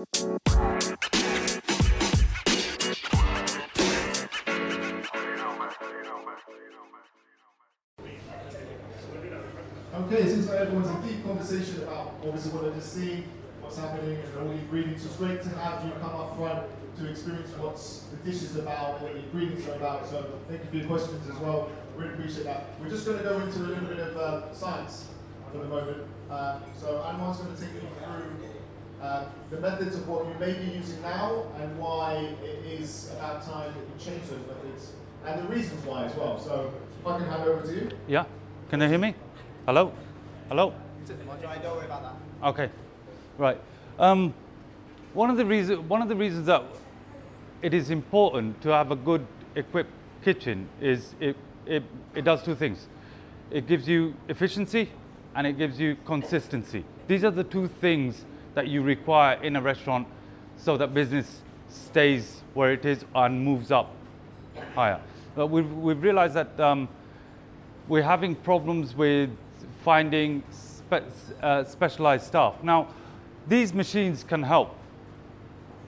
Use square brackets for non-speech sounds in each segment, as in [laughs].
Okay, like everyone's in deep conversation about obviously what they just see, what's happening, and all the ingredients. It's great to have you come up front to experience what the dish is about, what the ingredients are about. So thank you for your questions as well. We really appreciate that. We're just going to go into a little bit of uh, science for the moment. Uh, so Anwar's going to take you through uh, the methods of what you may be using now and why it is about time that you change those methods and the reasons why as well. So if I can hand over to you. Yeah, can you hear me? Hello? Hello? Don't worry about that. Okay, right. Um, one of the reasons one of the reasons that it is important to have a good equipped kitchen is it, it, it does two things. It gives you efficiency and it gives you consistency. These are the two things that you require in a restaurant so that business stays where it is and moves up higher. But we've, we've realized that um, we're having problems with finding spe- uh, specialized staff. Now, these machines can help.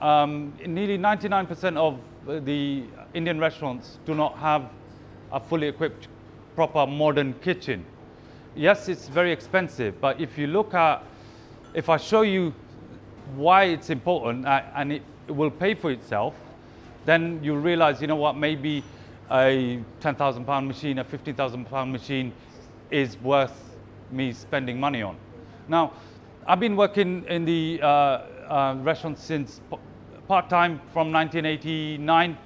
Um, nearly 99% of the Indian restaurants do not have a fully equipped, proper modern kitchen. Yes, it's very expensive, but if you look at, if I show you why it's important uh, and it, it will pay for itself, then you'll realize, you know what, maybe a 10,000 pound machine, a 15,000 pound machine is worth me spending money on. Now, I've been working in the uh, uh, restaurant since p- part-time from 1989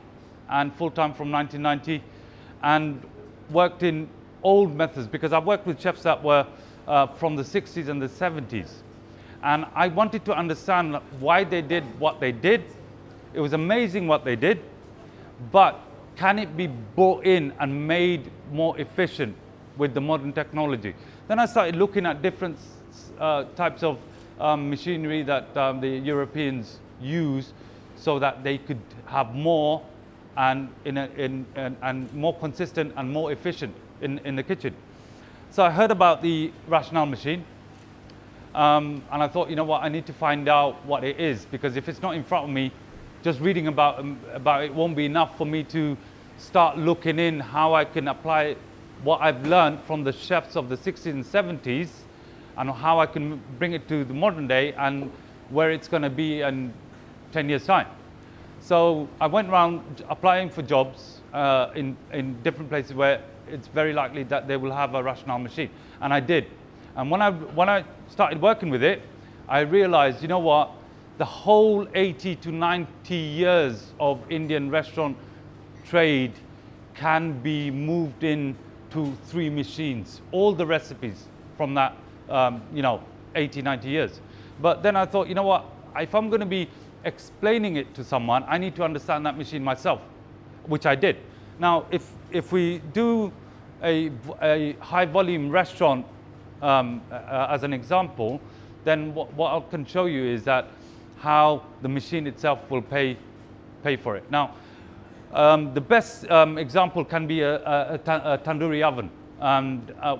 and full-time from 1990 and worked in old methods because I've worked with chefs that were uh, from the 60s and the 70s. And I wanted to understand why they did what they did. It was amazing what they did, but can it be brought in and made more efficient with the modern technology? Then I started looking at different uh, types of um, machinery that um, the Europeans use so that they could have more and, in a, in, and, more consistent and more efficient in, in the kitchen. So I heard about the Rational machine. Um, and I thought, you know what, I need to find out what it is because if it's not in front of me, just reading about, um, about it won't be enough for me to start looking in how I can apply what I've learned from the chefs of the 60s and 70s and how I can bring it to the modern day and where it's going to be in 10 years' time. So I went around applying for jobs uh, in, in different places where it's very likely that they will have a rational machine. And I did. And when I, when I started working with it, I realized, you know what, the whole 80 to 90 years of Indian restaurant trade can be moved in to three machines, all the recipes from that, um, you know, 80, 90 years. But then I thought, you know what, if I'm going to be explaining it to someone, I need to understand that machine myself, which I did. Now, if, if we do a, a high volume restaurant um, uh, as an example, then what, what I can show you is that how the machine itself will pay, pay for it. Now, um, the best um, example can be a, a, a tandoori oven. And uh,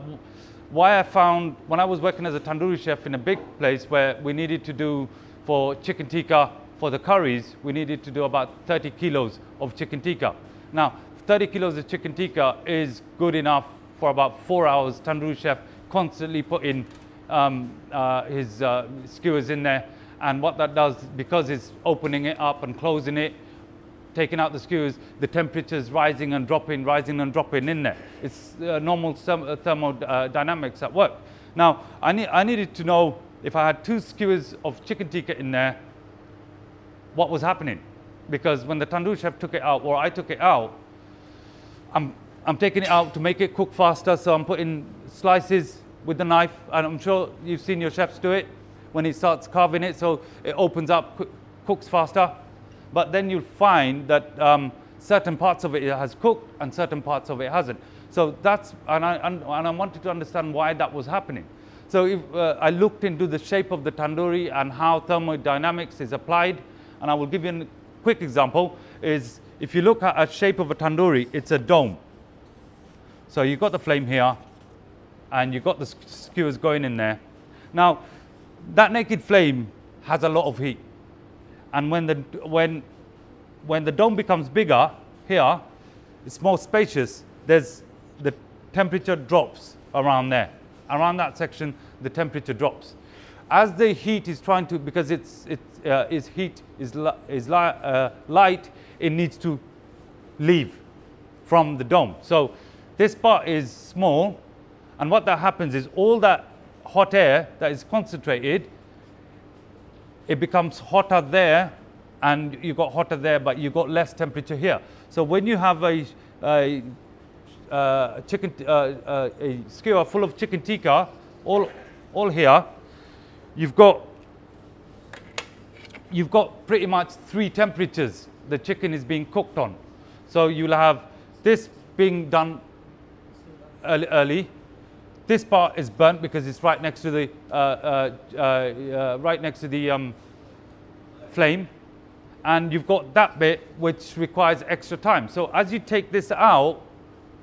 why I found, when I was working as a tandoori chef in a big place where we needed to do for chicken tikka, for the curries, we needed to do about 30 kilos of chicken tikka. Now, 30 kilos of chicken tikka is good enough for about four hours. Tandoori chef constantly putting um, uh, his uh, skewers in there. And what that does, because it's opening it up and closing it, taking out the skewers, the temperature's rising and dropping, rising and dropping in there. It's uh, normal thermodynamics at work. Now, I, I needed to know if I had two skewers of chicken tikka in there, what was happening. Because when the tandoor chef took it out, or I took it out, I'm, I'm taking it out to make it cook faster, so I'm putting slices with the knife, and I'm sure you've seen your chefs do it when he starts carving it, so it opens up, cooks faster. But then you'll find that um, certain parts of it has cooked and certain parts of it hasn't. So that's, and I, and, I wanted to understand why that was happening. So if, uh, I looked into the shape of the tandoori and how thermodynamics is applied, and I will give you a quick example, is if you look at a shape of a tandoori, it's a dome. So you've got the flame here, and you've got the skewers going in there. Now, that naked flame has a lot of heat. And when the, when, when the dome becomes bigger here, it's more spacious, there's, the temperature drops around there. Around that section, the temperature drops. As the heat is trying to, because it's, it uh, is heat is, li is li uh, light, it needs to leave from the dome. So this part is small, and what that happens is all that hot air that is concentrated, it becomes hotter there, and you got hotter there, but you got less temperature here. So when you have a, a, uh, chicken, uh, uh, a skewer full of chicken tikka, all, all here, you've got you've got pretty much three temperatures the chicken is being cooked on. So you'll have this being done early, early. This part is burnt because it's right next to the uh, uh, uh, uh, right next to the um, flame, and you've got that bit which requires extra time. So as you take this out,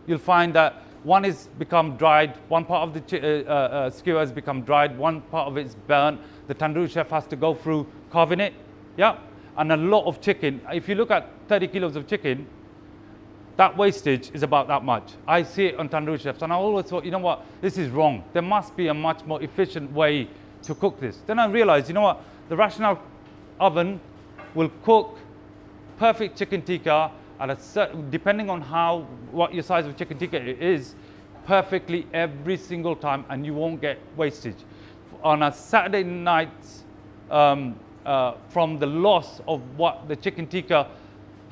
you'll find that one has become dried, one part of the uh, uh, skewer has become dried, one part of it's burnt. The tandoori chef has to go through carving it, yeah, and a lot of chicken. If you look at 30 kilos of chicken, that wastage is about that much. I see it on tandoori chefs, and I always thought, you know what, this is wrong. There must be a much more efficient way to cook this. Then I realized, you know what, the rational oven will cook perfect chicken tikka at a certain, depending on how what your size of chicken tikka is, perfectly every single time, and you won't get wastage. On a Saturday night, um, uh, from the loss of what the chicken tikka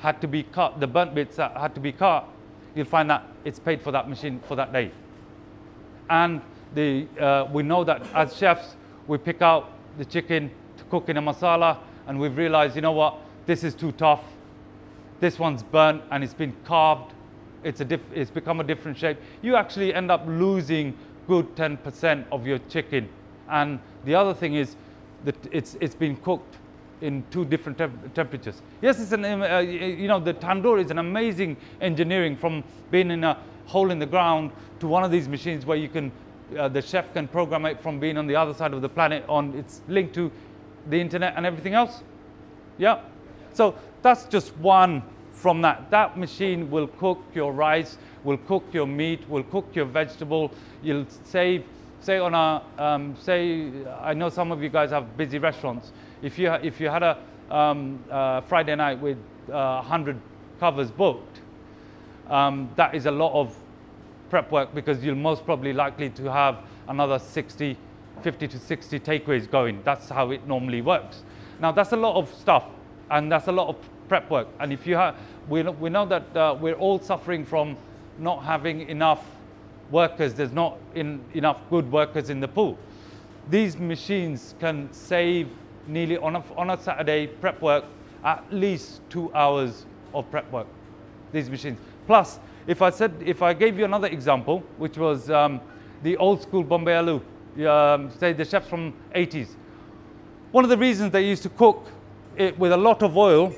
had to be cut, the burnt bits that had to be cut, you'll find that it's paid for that machine for that day. And the, uh, we know that as chefs, we pick out the chicken to cook in a masala, and we've realized, you know what, this is too tough. This one's burnt and it's been carved. It's, a it's become a different shape. You actually end up losing good 10% of your chicken. And the other thing is that it's, it's been cooked in two different temp temperatures. Yes, it's an, uh, you know, the tandoor is an amazing engineering from being in a hole in the ground to one of these machines where you can, uh, the chef can program it from being on the other side of the planet on, it's linked to the internet and everything else. Yeah. So that's just one from that. That machine will cook your rice, will cook your meat, will cook your vegetable. You'll save, say on a, um, say, I know some of you guys have busy restaurants if you, if you had a um, uh, Friday night with uh, 100 covers booked, um, that is a lot of prep work because you're most probably likely to have another 60, 50 to 60 takeaways going. That's how it normally works. Now that's a lot of stuff and that's a lot of prep work. And if you have, we, we know that uh, we're all suffering from not having enough workers. There's not in, enough good workers in the pool. These machines can save nearly on a, on a Saturday prep work, at least two hours of prep work, these machines. Plus, if I said, if I gave you another example, which was um, the old school Bombay aloo, um, say the chefs from 80s. One of the reasons they used to cook it with a lot of oil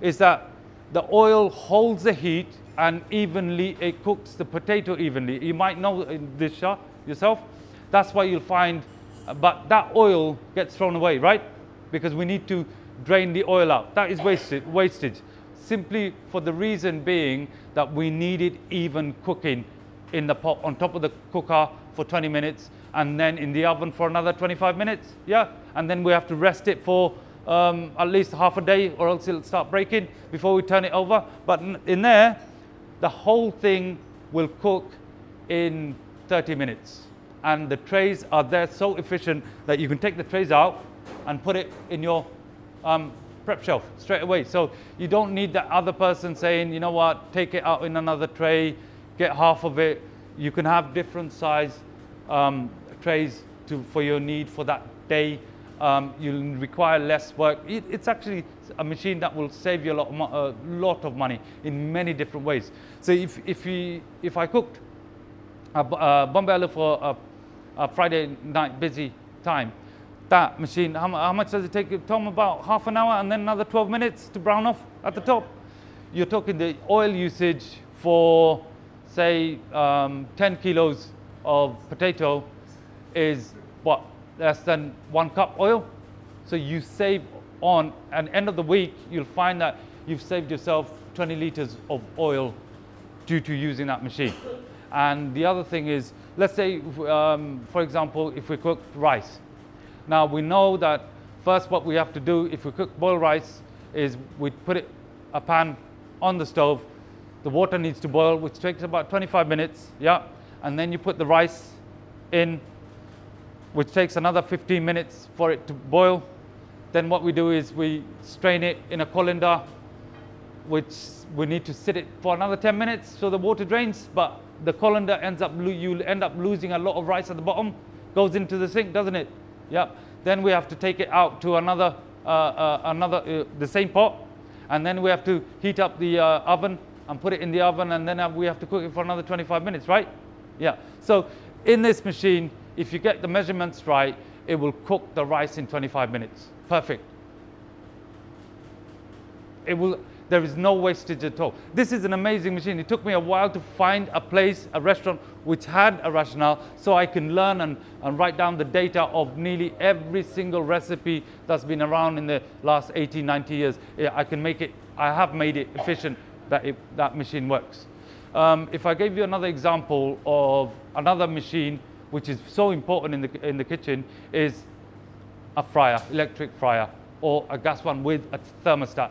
is that the oil holds the heat and evenly, it cooks the potato evenly. You might know this yourself. That's why you'll find but that oil gets thrown away, right? Because we need to drain the oil out. That is wasted, wastage. Simply for the reason being that we needed even cooking in the pot on top of the cooker for 20 minutes and then in the oven for another 25 minutes. Yeah, and then we have to rest it for um, at least half a day or else it'll start breaking before we turn it over. But in there, the whole thing will cook in 30 minutes and the trays are there so efficient that you can take the trays out and put it in your um, prep shelf straight away. So you don't need that other person saying, you know what, take it out in another tray, get half of it. You can have different size um, trays to, for your need for that day. Um, you'll require less work. It, it's actually a machine that will save you a lot, of, a lot of money in many different ways. So if, if, you, if I cooked a, a for a a Friday night busy time. That machine, how, how much does it take? Tom, about half an hour and then another 12 minutes to brown off at the top. You're talking the oil usage for, say, um, 10 kilos of potato is what, less than one cup oil? So you save on, and end of the week, you'll find that you've saved yourself 20 liters of oil due to using that machine. And the other thing is, let's say, um, for example, if we cook rice. Now we know that first what we have to do if we cook boiled rice is we put it a pan on the stove. The water needs to boil, which takes about 25 minutes. Yeah, and then you put the rice in, which takes another 15 minutes for it to boil. Then what we do is we strain it in a colander, which we need to sit it for another 10 minutes so the water drains. But the colander ends up you end up losing a lot of rice at the bottom, goes into the sink, doesn't it? Yeah. Then we have to take it out to another uh, uh, another uh, the same pot, and then we have to heat up the uh, oven and put it in the oven, and then uh, we have to cook it for another 25 minutes, right? Yeah. So in this machine, if you get the measurements right, it will cook the rice in 25 minutes. Perfect. It will there is no wastage at all. This is an amazing machine. It took me a while to find a place, a restaurant, which had a Rational so I can learn and, and write down the data of nearly every single recipe that's been around in the last 80, 90 years. I can make it, I have made it efficient that it, that machine works. Um, if I gave you another example of another machine which is so important in the, in the kitchen is a fryer, electric fryer, or a gas one with a thermostat.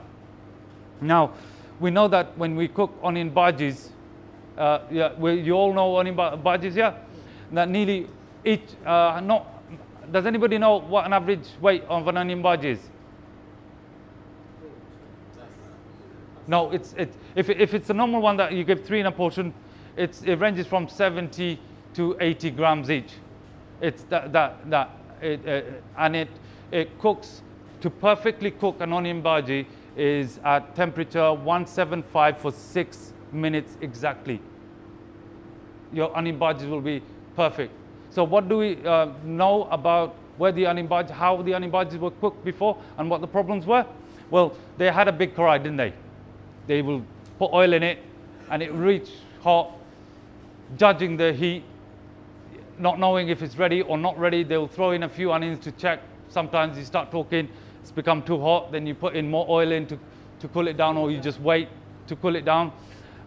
Now, we know that when we cook onion bhajis, uh, yeah, we, you all know onion bhajis, yeah? That nearly each, uh, no, does anybody know what an average weight of an onion bhaji is? No, it's, it, if, if it's a normal one that you give three in a portion, it's, it ranges from 70 to 80 grams each. It's that, that, that it, uh, and it, it cooks, to perfectly cook an onion bhaji, is at temperature 175 for six minutes exactly. Your onion bhajis will be perfect. So what do we uh, know about where the bhajis, how the bhajis were cooked before and what the problems were? Well, they had a big karai, didn't they? They will put oil in it and it reach hot, judging the heat, not knowing if it's ready or not ready. They'll throw in a few onions to check. Sometimes you start talking, it's become too hot, then you put in more oil in to, to cool it down, or you just wait to cool it down.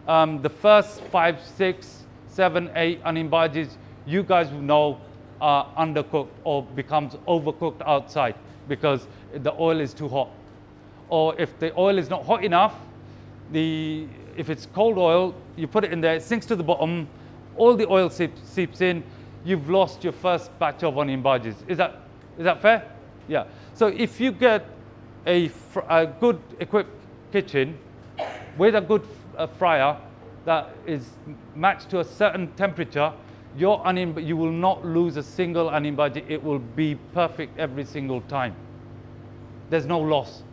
Um, the first five, six, seven, eight onion bhajis, you guys will know are undercooked or becomes overcooked outside because the oil is too hot. Or if the oil is not hot enough, the, if it's cold oil, you put it in there, it sinks to the bottom, all the oil seeps, seeps in, you've lost your first batch of onion bhajis. Is that, is that fair? Yeah. So if you get a, a good equipped kitchen with a good uh, fryer that is matched to a certain temperature, your onion, you will not lose a single onion bhaji. It will be perfect every single time. There's no loss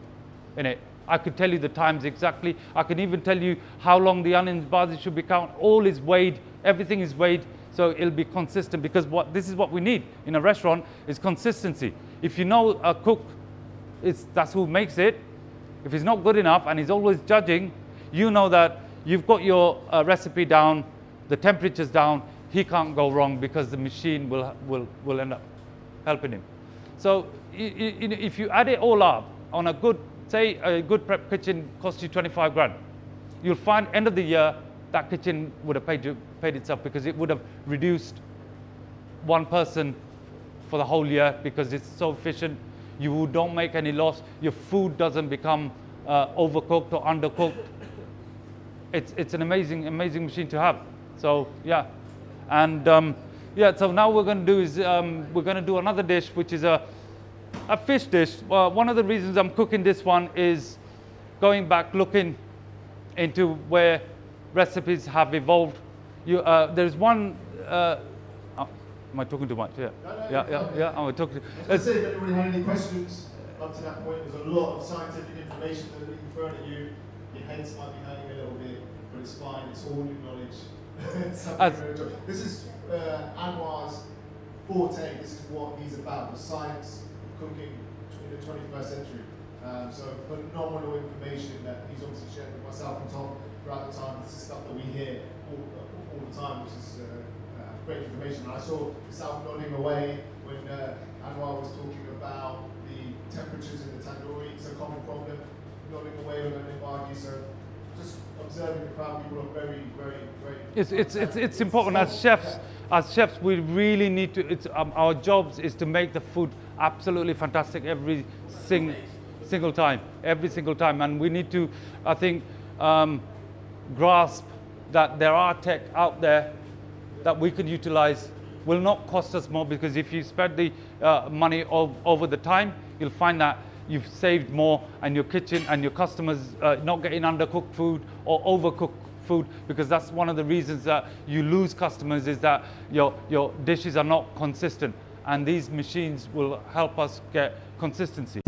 in it. I could tell you the times exactly. I can even tell you how long the onion bhaji should be counted. All is weighed. Everything is weighed. So it'll be consistent because what this is what we need in a restaurant is consistency. If you know a cook, it's, that's who makes it. If he's not good enough and he's always judging, you know that you've got your uh, recipe down, the temperature's down, he can't go wrong because the machine will, will, will end up helping him. So if you add it all up on a good, say a good prep kitchen costs you 25 grand, you'll find end of the year that kitchen would have paid, you, paid itself because it would have reduced one person for the whole year because it's so efficient. You don't make any loss. Your food doesn't become uh, overcooked or undercooked. It's, it's an amazing, amazing machine to have. So yeah, and um, yeah, so now we're going to do is um, we're going to do another dish, which is a, a fish dish. Well, one of the reasons I'm cooking this one is going back, looking into where recipes have evolved. You, uh, there's one uh, Am I talking too much? Yeah. No, no, yeah, yeah, yeah. Am I talking? I was say, if anybody had any questions up to that point, there's a lot of scientific information that we can throw at you. Your heads might be hurting a little bit, but it's fine. It's all new knowledge. [laughs] this is uh, Anwar's forte. This is what he's about: the science of cooking in the 21st century. Um, so phenomenal information that he's obviously shared with myself and Tom throughout the time. This is stuff that we hear all, all the time, which is. Uh, great information. I saw yourself nodding away when uh, Anwar was talking about the temperatures in the tandoori. So nodding away with an embargo. So just observing the crowd, people are very, very, very. It's, it's, it's, it's important as chefs. As chefs, we really need to. It's um, our jobs is to make the food absolutely fantastic every sing, single time, every single time, and we need to, I think, um, grasp that there are tech out there that we can utilize. Will not cost us more because if you spread the uh, money ov- over the time, you'll find that you've saved more, and your kitchen and your customers uh, not getting undercooked food or overcooked food because that's one of the reasons that you lose customers is that your, your dishes are not consistent and these machines will help us get consistency.